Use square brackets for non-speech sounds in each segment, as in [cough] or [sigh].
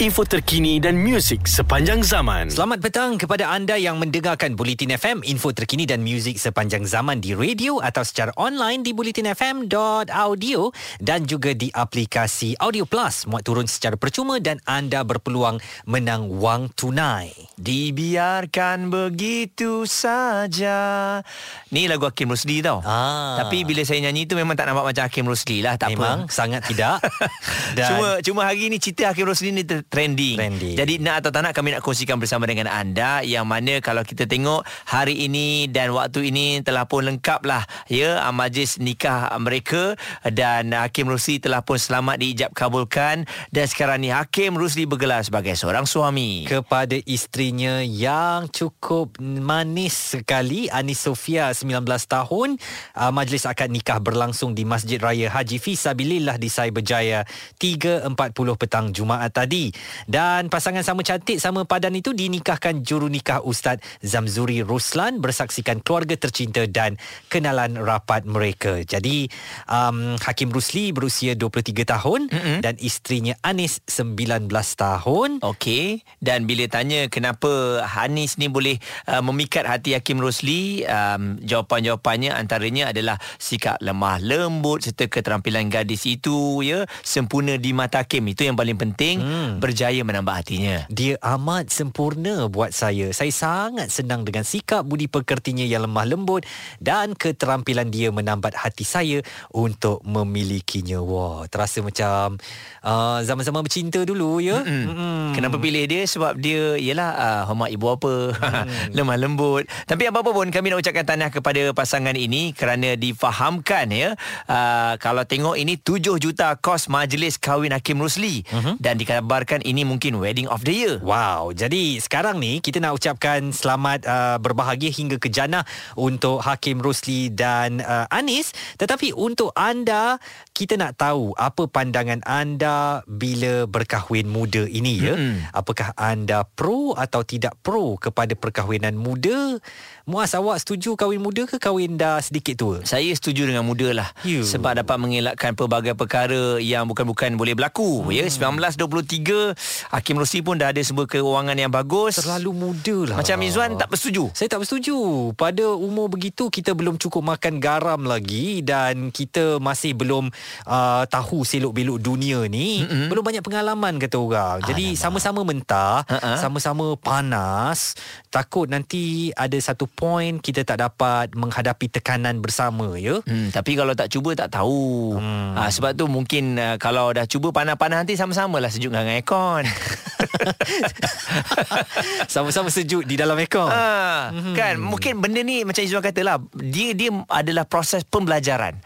info terkini dan muzik sepanjang zaman. Selamat petang kepada anda yang mendengarkan Bulletin FM, info terkini dan muzik sepanjang zaman di radio atau secara online di bulletinfm.audio dan juga di aplikasi Audio Plus. Muat turun secara percuma dan anda berpeluang menang wang tunai. Dibiarkan begitu saja. Ni lagu Hakim Rusli tau. Ah. Tapi bila saya nyanyi tu memang tak nampak macam Hakim Rusli lah. Tak Memang apa. sangat tidak. [laughs] Dan Cuma cuma hari ni cerita Hakim Rosli ni ter- trending. Trending. Jadi nak atau tak nak kami nak kongsikan bersama dengan anda yang mana kalau kita tengok hari ini dan waktu ini telah pun lengkap lah ya ah, majlis nikah mereka dan Hakim Rosli telah pun selamat diijab kabulkan dan sekarang ni Hakim Rosli bergelar sebagai seorang suami. kepada isterinya yang cukup manis sekali Anis Sofia 19 tahun uh, majlis akad nikah berlangsung di Masjid Raya Haji Fisabilillah di Cyberjaya 3.40 petang Jumaat tadi dan pasangan sama cantik sama padan itu dinikahkan juru nikah Ustaz Zamzuri Ruslan bersaksikan keluarga tercinta dan kenalan rapat mereka. Jadi um, Hakim Rusli berusia 23 tahun mm-hmm. dan isterinya Anis 19 tahun. Okey. Dan bila tanya kenapa Hanis ni boleh uh, memikat hati Hakim Rosli um, jawapan-jawapannya antaranya adalah sikap lemah lembut serta keterampilan gadis itu ya sempurna di mata Hakim. Itu yang paling penting. Hmm. Berjaya menambah hatinya Dia amat sempurna buat saya. Saya sangat senang dengan sikap budi pekertinya yang lemah lembut dan keterampilan dia menambat hati saya untuk memilikinya. Wah, terasa macam uh, zaman-zaman bercinta dulu ya. Hmm. Mm-mm. Kenapa pilih dia sebab dia ialah uh, hormat ibu apa Hmm. [laughs] lemah lembut tapi apa-apa pun kami nak ucapkan tahniah kepada pasangan ini kerana difahamkan ya uh, kalau tengok ini 7 juta kos majlis kahwin Hakim Rusli uh-huh. dan dikabarkan ini mungkin wedding of the year Wow, jadi sekarang ni kita nak ucapkan selamat uh, berbahagia hingga ke jannah untuk Hakim Rusli dan uh, Anis. Tetapi untuk anda, kita nak tahu apa pandangan anda bila berkahwin muda ini ya. Mm-mm. Apakah anda pro atau tidak pro kepada perkahwinan muda? Muas awak setuju kahwin muda ke kahwin dah sedikit tua? Saya setuju dengan muda lah You. Sebab dapat mengelakkan pelbagai perkara Yang bukan-bukan boleh berlaku hmm. ya 1923 Hakim Rusli pun dah ada sebuah keuangan yang bagus Terlalu muda lah. Macam Izzuan tak bersetuju Saya tak bersetuju. Pada umur begitu kita belum cukup makan garam lagi dan kita masih belum uh, tahu selok-belok dunia ni. Mm-hmm. Belum banyak pengalaman kata orang. Jadi sama-sama mentah, Ha-ha. sama-sama panas. Takut nanti ada satu point kita tak dapat menghadapi tekanan bersama ya. Hmm, tapi kalau tak cuba tak tahu. Hmm. Ha, sebab tu mungkin uh, kalau dah cuba panas-panas nanti sama-sama lah sejuk dengan aircon. [laughs] [laughs] Sama-sama sejuk di dalam ekor. ha, kan mungkin benda ni macam Izzuan kata lah dia dia adalah proses pembelajaran.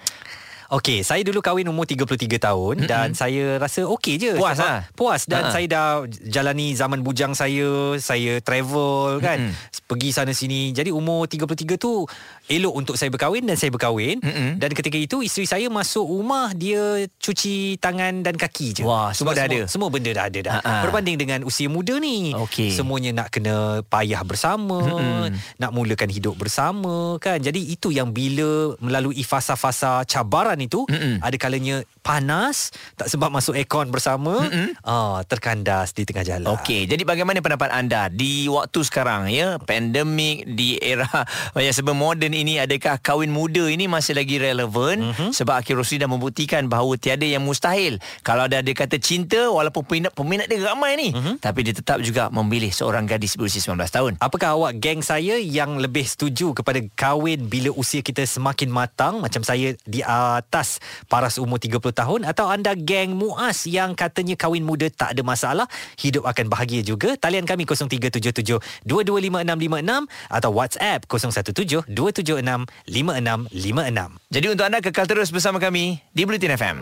Okey, saya dulu kahwin umur 33 tahun mm-hmm. dan saya rasa okey je. Puas, ha? Puas dan Ha. saya dah jalani zaman bujang saya, saya travel kan, Mm-mm. pergi sana sini. Jadi umur 33 tu elok untuk saya berkahwin dan saya berkahwin. Mm-mm. Dan ketika itu isteri saya masuk rumah dia cuci tangan dan kaki je. Wah, semua dah semua, ada. Semua benda dah ada dah. Ha-ha. Berbanding dengan usia muda ni. Okey. Semuanya nak kena payah bersama, Mm-mm. nak mulakan hidup bersama kan. Jadi itu yang bila melalui fasa-fasa cabaran itu Mm-mm. ada kalanya panas tak sebab masuk aircon bersama ah terkandas di tengah jalan. Okey, jadi bagaimana pendapat anda di waktu sekarang ya, pandemik di era [laughs] yang serba moden ini adakah kahwin muda ini masih lagi relevan mm-hmm. sebab Akhir Rosli dah membuktikan bahawa tiada yang mustahil. Kalau ada dia kata cinta walaupun peminat peminat dia ramai ni, mm-hmm. tapi dia tetap juga memilih seorang gadis berusia 19 tahun. Apakah awak geng saya yang lebih setuju kepada kahwin bila usia kita semakin matang macam saya di atas paras umur 30 tahun atau anda geng Muaz yang katanya kahwin muda tak ada masalah, hidup akan bahagia juga. Talian kami 0377 225656 atau WhatsApp 017 276 5656. Jadi untuk anda kekal terus bersama kami di Bulletin FM.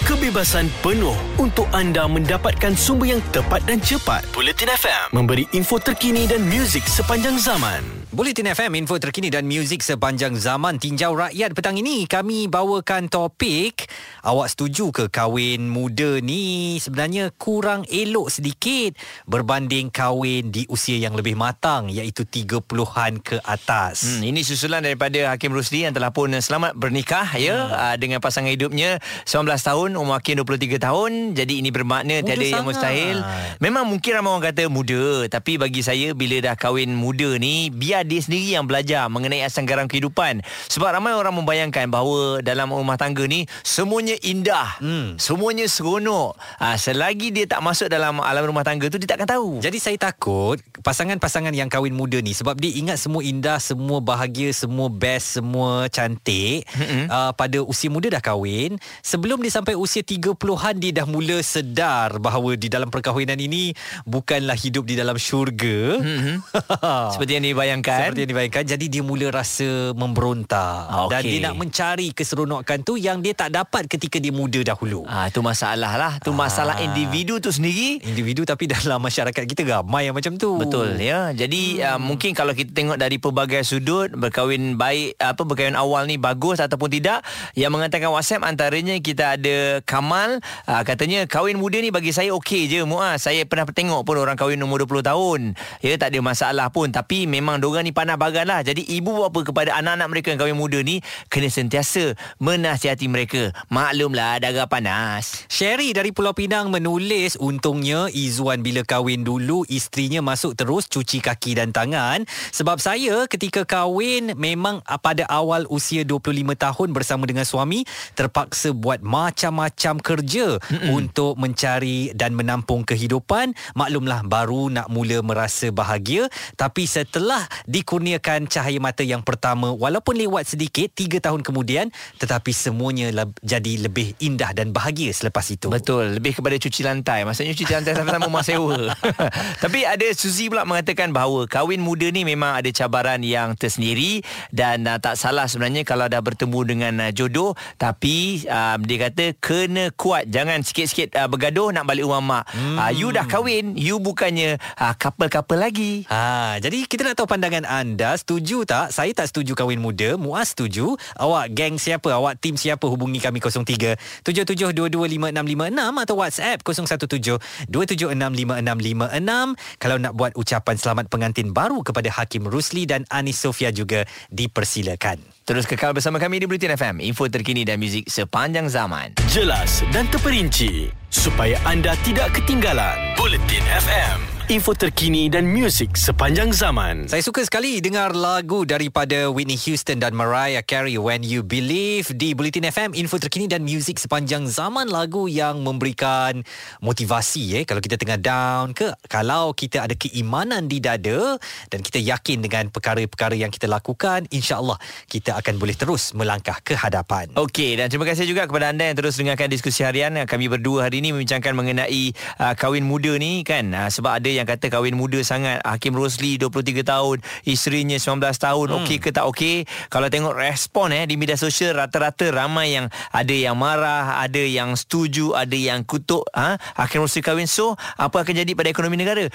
Kebebasan penuh untuk anda mendapatkan sumber yang tepat dan cepat. Bulletin FM memberi info terkini dan muzik sepanjang zaman. Bulletin FM, info terkini dan muzik sepanjang zaman tinjau rakyat petang ini. Kami bawakan topik, awak setuju ke kahwin muda ni sebenarnya kurang elok sedikit berbanding kahwin di usia yang lebih matang iaitu 30-an ke atas. Hmm, ini susulan daripada Hakim Rusdi yang telah pun selamat bernikah ya hmm. dengan pasangan hidupnya 19 tahun, umur Hakim 23 tahun. Jadi ini bermakna muda tiada sangat. yang mustahil. Memang mungkin ramai orang kata muda, tapi bagi saya bila dah kahwin muda ni biar biar dia sendiri yang belajar mengenai asam garam kehidupan. Sebab ramai orang membayangkan bahawa dalam rumah tangga ni semuanya indah. Hmm. Semuanya seronok. Ha, selagi dia tak masuk dalam alam rumah tangga tu dia takkan tahu. Jadi saya takut pasangan-pasangan yang kahwin muda ni sebab dia ingat semua indah, semua bahagia, semua best, semua cantik uh, pada usia muda dah kahwin. Sebelum dia sampai usia 30-an dia dah mula sedar bahawa di dalam perkahwinan ini bukanlah hidup di dalam syurga. Hmm. [laughs] Seperti yang dibayangkan dibayangkan seperti yang dibayangkan jadi dia mula rasa memberontak. Okay. dan dia nak mencari keseronokan tu yang dia tak dapat ketika dia muda dahulu. Ah tu masalah lah. Tu masalah ah. individu tu sendiri. Individu tapi [laughs] dalam masyarakat kita ramai yang macam tu. Betul ya. Jadi hmm. uh, mungkin kalau kita tengok dari pelbagai sudut berkahwin baik apa berkahwin awal ni bagus ataupun tidak yang mengatakan WhatsApp antaranya kita ada Kamal. Uh, katanya kahwin muda ni bagi saya okey je Muaz. Saya pernah tengok pun orang kahwin umur 20 tahun. Ya tak ada masalah pun. Tapi memang dorang orang ni panah bagan lah. Jadi ibu bapa kepada anak-anak mereka yang kahwin muda ni kena sentiasa menasihati mereka. Maklumlah darah panas. Sherry dari Pulau Pinang menulis untungnya Izzuan bila kahwin dulu isterinya masuk terus cuci kaki dan tangan. Sebab saya ketika kahwin memang pada awal usia 25 tahun bersama dengan suami terpaksa buat macam-macam kerja Mm-mm. untuk mencari dan menampung kehidupan. Maklumlah baru nak mula merasa bahagia tapi setelah dikurniakan cahaya mata yang pertama walaupun lewat sedikit 3 tahun kemudian tetapi semuanya le- jadi lebih indah dan bahagia selepas itu. Betul, lebih kepada cuci lantai. Maksudnya cuci lantai sama-sama [laughs] rumah sewa. [laughs] Tapi ada Suzy pula mengatakan bahawa kahwin muda ni memang ada cabaran yang tersendiri dan uh, tak salah sebenarnya kalau dah bertemu dengan uh, jodoh tapi uh, dia kata kena kuat jangan sikit-sikit uh, bergaduh nak balik rumah mak. Hmm. Uh, you dah kahwin, you bukannya uh, couple-couple lagi. Ha, jadi kita nak tahu pandangan pandangan anda setuju tak? Saya tak setuju kahwin muda. Muas setuju. Awak geng siapa? Awak tim siapa? Hubungi kami 03 77225656 atau WhatsApp 017 2765656 kalau nak buat ucapan selamat pengantin baru kepada Hakim Rusli dan Anis Sofia juga dipersilakan. Terus kekal bersama kami di Bulletin FM Info terkini dan muzik sepanjang zaman. Jelas dan terperinci. Supaya anda tidak ketinggalan Bulletin FM info terkini dan muzik sepanjang zaman. Saya suka sekali dengar lagu daripada Whitney Houston dan Mariah Carey When You Believe di Bulletin FM info terkini dan muzik sepanjang zaman lagu yang memberikan motivasi eh kalau kita tengah down ke kalau kita ada keimanan di dada dan kita yakin dengan perkara-perkara yang kita lakukan insya-Allah kita akan boleh terus melangkah ke hadapan. Okey dan terima kasih juga kepada anda yang terus dengarkan diskusi harian kami berdua hari ini membincangkan mengenai uh, kahwin muda ni kan uh, sebab ada yang kata kahwin muda sangat Hakim Rosli 23 tahun isterinya 19 tahun hmm. okey ke tak okey kalau tengok respon eh di media sosial rata-rata ramai yang ada yang marah ada yang setuju ada yang kutuk ha? Hakim Rosli kahwin so apa akan jadi pada ekonomi negara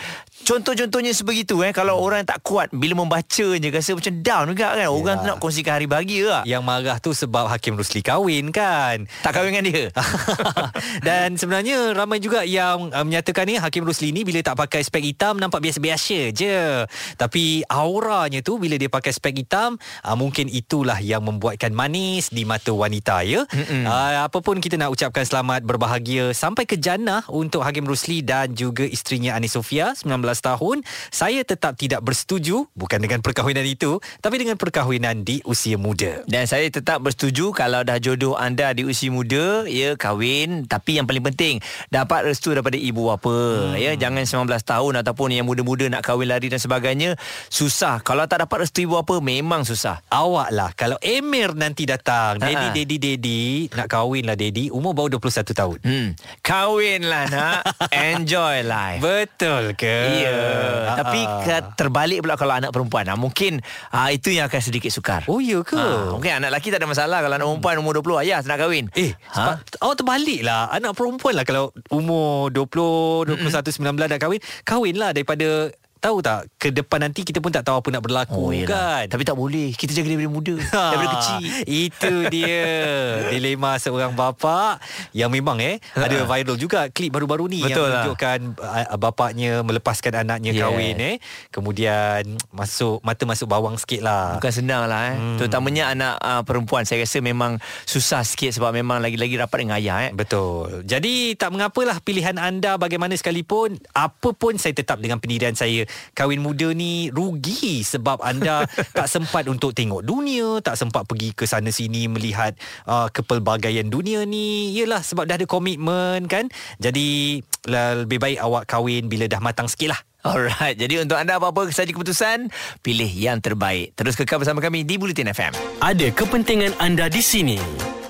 contoh-contohnya sebegitu eh kalau hmm. orang tak kuat bila membaca je rasa macam down juga kan orang ya. nak kongsikan hari bahagia lah. yang marah tu sebab Hakim Rosli kahwin kan tak kahwin dengan dia [laughs] dan sebenarnya ramai juga yang uh, menyatakan ni Hakim Rosli ni bila tak pakai spek hitam nampak biasa-biasa je. Tapi auranya tu bila dia pakai spek hitam, uh, mungkin itulah yang membuatkan manis di mata wanita ya. Uh, apa pun kita nak ucapkan selamat berbahagia sampai ke jannah untuk Hakim Rusli dan juga isterinya Ani Sofia 19 tahun. Saya tetap tidak bersetuju bukan dengan perkahwinan itu tapi dengan perkahwinan di usia muda. Dan saya tetap bersetuju kalau dah jodoh anda di usia muda ya kahwin tapi yang paling penting dapat restu daripada ibu bapa hmm. ya jangan 19 tahun ataupun yang muda-muda nak kahwin lari dan sebagainya susah. Kalau tak dapat restu ibu apa memang susah. Awak lah kalau Emir nanti datang daddy daddy daddy nak kahwin lah daddy umur baru 21 tahun. Hmm. kahwin lah nak. [laughs] Enjoy life. Betul ke? Ya. Yeah. tapi terbalik pula kalau anak perempuan. Ha, mungkin ha, itu yang akan sedikit sukar. Oh iya ke? Ha, mungkin anak lelaki tak ada masalah kalau anak perempuan umur 20 ayah nak kahwin. Eh ha? awak terbalik lah anak perempuan lah kalau umur 20 21 19 nak kahwin kahwin. Lah daripada tahu tak ke depan nanti kita pun tak tahu apa nak berlaku yelah. kan. Tapi tak boleh. Kita jaga daripada muda. [laughs] daripada kecil. Itu dia [laughs] dilema seorang bapa yang memang eh ada viral juga klip baru-baru ni Betul yang lah. menunjukkan uh, bapaknya melepaskan anaknya Yes. kahwin eh. Kemudian masuk mata masuk bawang sikit lah. Bukan senang lah eh. Hmm. Terutamanya anak uh, perempuan saya rasa memang susah sikit sebab memang lagi-lagi rapat dengan ayah eh. Betul. Jadi tak mengapalah pilihan anda bagaimana sekalipun, apa pun saya tetap dengan pendirian saya. Kahwin muda ni rugi sebab anda [laughs] tak sempat untuk tengok dunia, tak sempat pergi ke sana sini melihat uh, kepelbagaian dunia ni. Yelah sebab dah ada komitmen kan. Jadi lah, lebih baik awak kahwin bila dah matang sikit lah. Alright, jadi untuk anda apa-apa saja keputusan, pilih yang terbaik. Terus kekal bersama kami di Bulletin FM. Ada kepentingan anda di sini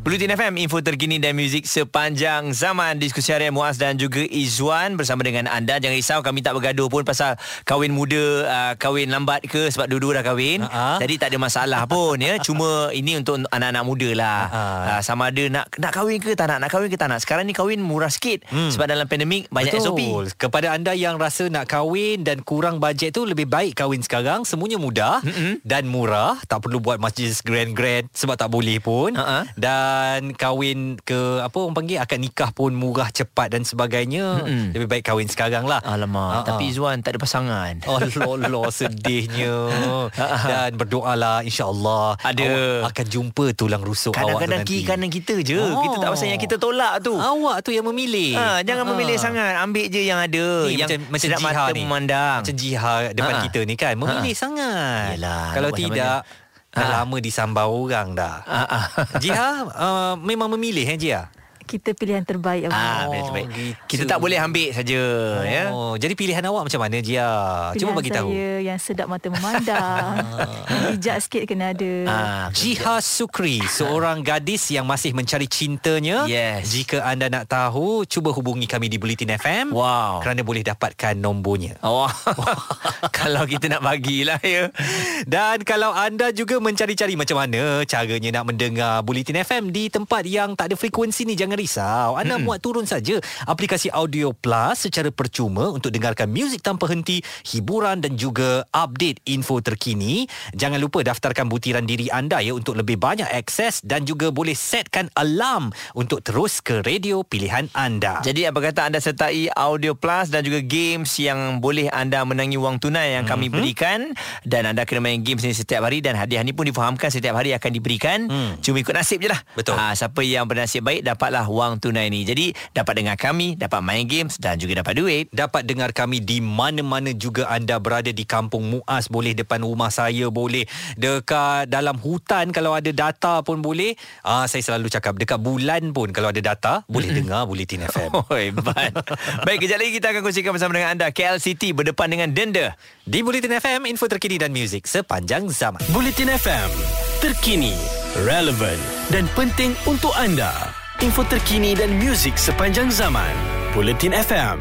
Bulletin FM, info terkini dan muzik sepanjang zaman. Diskusi harian Muaz dan juga Izzuan bersama dengan anda. Jangan risau, kami tak bergaduh pun pasal kahwin muda, uh, kahwin lambat ke sebab dua-dua dah kahwin. Ha-ha. Jadi tak ada masalah pun ya. Cuma ini untuk anak-anak muda lah. Ha-ha. Uh, sama ada nak nak kahwin ke tak nak, nak kahwin ke tak nak. Sekarang ni kahwin murah sikit hmm. sebab dalam pandemik banyak SOP. Betul. Kepada anda yang rasa nak kahwin dan kurang bajet tu lebih baik kahwin sekarang. Semuanya mudah mm-hmm. dan murah. Tak perlu buat majlis grand-grand sebab tak boleh pun. Ha-ha. Dan kahwin ke apa orang panggil akad nikah pun murah cepat dan sebagainya. Mm-mm. Lebih baik kahwin sekarang lah. Alamak, Ha-ha. tapi Izzuan tak ada pasangan. [laughs] Allah Allah sedihnya [laughs] dan berdoalah insyaallah Ada. awak akan jumpa tulang rusuk awak tu Kadang-kadang nanti. kiri kanan kita je. Oh. Kita tak pasal yang kita tolak tu. Awak tu yang memilih. Ha, jangan Ha. memilih sangat Ambil je yang ada Ni Yang macam macam mata ni. memandang Macam Jiha depan Ha. kita ni kan memilih Ha. sangat. Yelah, Kalau tidak macam dah Ha. lama disambar orang dah. Ah, ah. Jiha uh, memang memilih eh Jiha. Kita pilihan terbaik Ah, abang. betul terbaik. gitu. Kita tak boleh ambil saja ya. Oh, jadi pilihan awak macam mana Jia? Cuba Pilihan bagi tahu. saya yang sedap mata memandang. [laughs] bijak sikit kena ada. Ah, Jiha Sukri, seorang gadis yang masih mencari cintanya. Yes. Jika anda nak tahu, cuba hubungi kami di Bulletin FM. Wow. Kerana boleh dapatkan nombornya. Oh. [laughs] Kalau kita nak bagilah ya. Dan kalau anda juga mencari-cari macam mana caranya nak mendengar Bulletin FM di tempat yang tak ada frekuensi ni, jangan risau. Anda hmm. muat turun saja aplikasi Audio Plus secara percuma untuk dengarkan muzik tanpa henti, hiburan dan juga update info terkini. Jangan lupa daftarkan butiran diri anda ya untuk lebih banyak akses dan juga boleh setkan alarm untuk terus ke radio pilihan anda. Jadi apa kata anda sertai Audio Plus dan juga games yang boleh anda menangi wang tunai yang kami Mhm. berikan dan anda kena main games ni setiap hari dan hadiah ni pun difahamkan setiap hari akan diberikan. Hmm. Cuma ikut nasib je lah. Betul. Ha, siapa yang bernasib baik dapatlah wang tunai ni. Jadi dapat dengar kami, dapat main games dan juga dapat duit. dapat dengar kami di mana-mana juga anda berada di kampung Muaz boleh depan rumah saya boleh dekat dalam hutan kalau ada data pun boleh ah saya selalu cakap dekat bulan pun kalau ada data boleh dengar Bulletin [laughs] FM Oh hebat [laughs] Baik kejap lagi kita akan kongsikan bersama dengan anda KL City berdepan dengan denda di Bulletin FM info terkini dan muzik sepanjang zaman Bulletin FM, terkini, relevan dan penting untuk anda. Info terkini dan muzik sepanjang zaman. Bulletin FM,